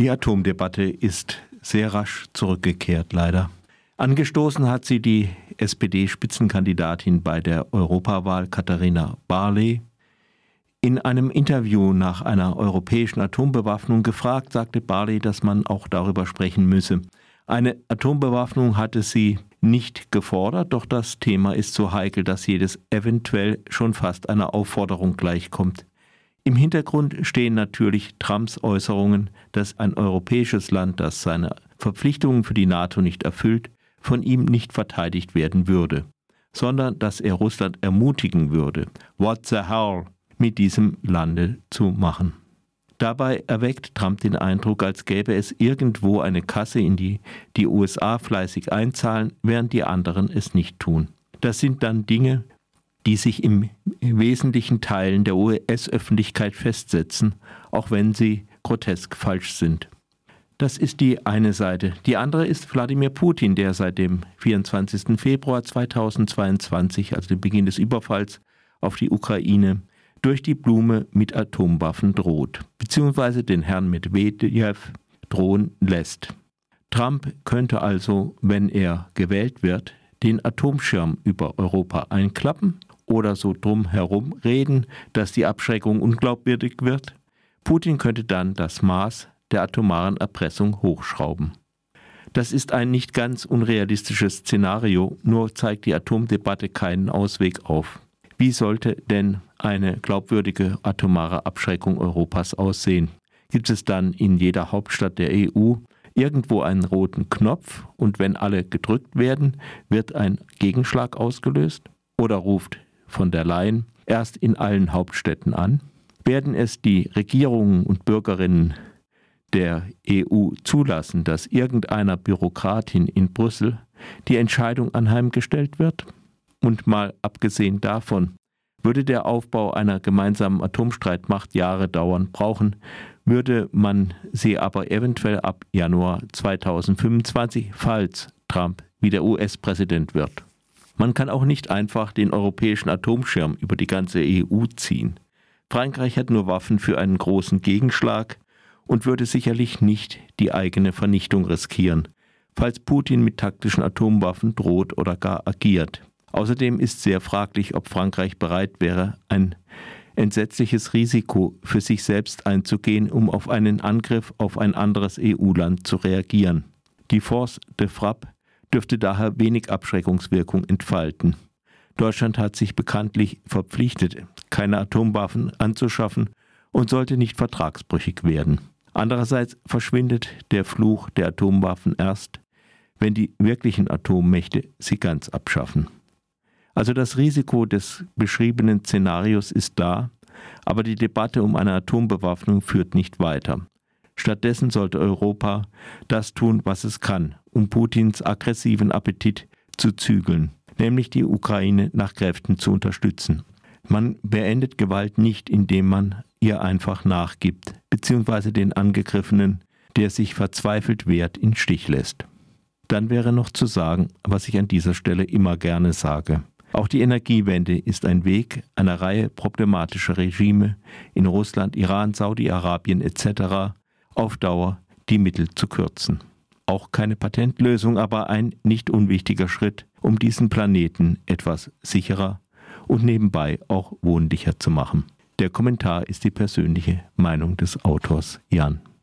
Die Atomdebatte ist sehr rasch zurückgekehrt, leider. Angestoßen hat sie die SPD-Spitzenkandidatin bei der Europawahl Katharina Barley. In einem Interview nach einer europäischen Atombewaffnung gefragt, sagte Barley, dass man auch darüber sprechen müsse. Eine Atombewaffnung hatte sie nicht gefordert, doch das Thema ist so heikel, dass jedes eventuell schon fast einer Aufforderung gleichkommt. Im Hintergrund stehen natürlich Trumps Äußerungen, dass ein europäisches Land, das seine Verpflichtungen für die NATO nicht erfüllt, von ihm nicht verteidigt werden würde, sondern dass er Russland ermutigen würde, what the hell mit diesem Lande zu machen. Dabei erweckt Trump den Eindruck, als gäbe es irgendwo eine Kasse, in die die USA fleißig einzahlen, während die anderen es nicht tun. Das sind dann Dinge, die sich im wesentlichen Teilen der US-Öffentlichkeit festsetzen, auch wenn sie grotesk falsch sind. Das ist die eine Seite. Die andere ist Wladimir Putin, der seit dem 24. Februar 2022, also dem Beginn des Überfalls auf die Ukraine, durch die Blume mit Atomwaffen droht, beziehungsweise den Herrn Medvedev drohen lässt. Trump könnte also, wenn er gewählt wird, den Atomschirm über Europa einklappen oder so drumherum reden, dass die Abschreckung unglaubwürdig wird. Putin könnte dann das Maß der atomaren Erpressung hochschrauben. Das ist ein nicht ganz unrealistisches Szenario, nur zeigt die Atomdebatte keinen Ausweg auf. Wie sollte denn eine glaubwürdige atomare Abschreckung Europas aussehen? Gibt es dann in jeder Hauptstadt der EU irgendwo einen roten Knopf und wenn alle gedrückt werden, wird ein Gegenschlag ausgelöst? Oder ruft von der Leyen erst in allen Hauptstädten an? Werden es die Regierungen und Bürgerinnen der EU zulassen, dass irgendeiner Bürokratin in Brüssel die Entscheidung anheimgestellt wird? Und mal abgesehen davon, würde der Aufbau einer gemeinsamen Atomstreitmacht Jahre dauern brauchen, würde man sie aber eventuell ab Januar 2025, falls Trump wieder US-Präsident wird. Man kann auch nicht einfach den europäischen Atomschirm über die ganze EU ziehen. Frankreich hat nur Waffen für einen großen Gegenschlag und würde sicherlich nicht die eigene Vernichtung riskieren, falls Putin mit taktischen Atomwaffen droht oder gar agiert. Außerdem ist sehr fraglich, ob Frankreich bereit wäre, ein entsetzliches Risiko für sich selbst einzugehen, um auf einen Angriff auf ein anderes EU-Land zu reagieren. Die Force de Frappe dürfte daher wenig Abschreckungswirkung entfalten. Deutschland hat sich bekanntlich verpflichtet, keine Atomwaffen anzuschaffen und sollte nicht vertragsbrüchig werden. Andererseits verschwindet der Fluch der Atomwaffen erst, wenn die wirklichen Atommächte sie ganz abschaffen. Also das Risiko des beschriebenen Szenarios ist da, aber die Debatte um eine Atombewaffnung führt nicht weiter. Stattdessen sollte Europa das tun, was es kann, um Putins aggressiven Appetit zu zügeln, nämlich die Ukraine nach Kräften zu unterstützen. Man beendet Gewalt nicht, indem man ihr einfach nachgibt, beziehungsweise den Angegriffenen, der sich verzweifelt wehrt, in Stich lässt. Dann wäre noch zu sagen, was ich an dieser Stelle immer gerne sage. Auch die Energiewende ist ein Weg, einer Reihe problematischer Regime in Russland, Iran, Saudi-Arabien etc. auf Dauer die Mittel zu kürzen. Auch keine Patentlösung, aber ein nicht unwichtiger Schritt, um diesen Planeten etwas sicherer und nebenbei auch wohnlicher zu machen. Der Kommentar ist die persönliche Meinung des Autors Jan.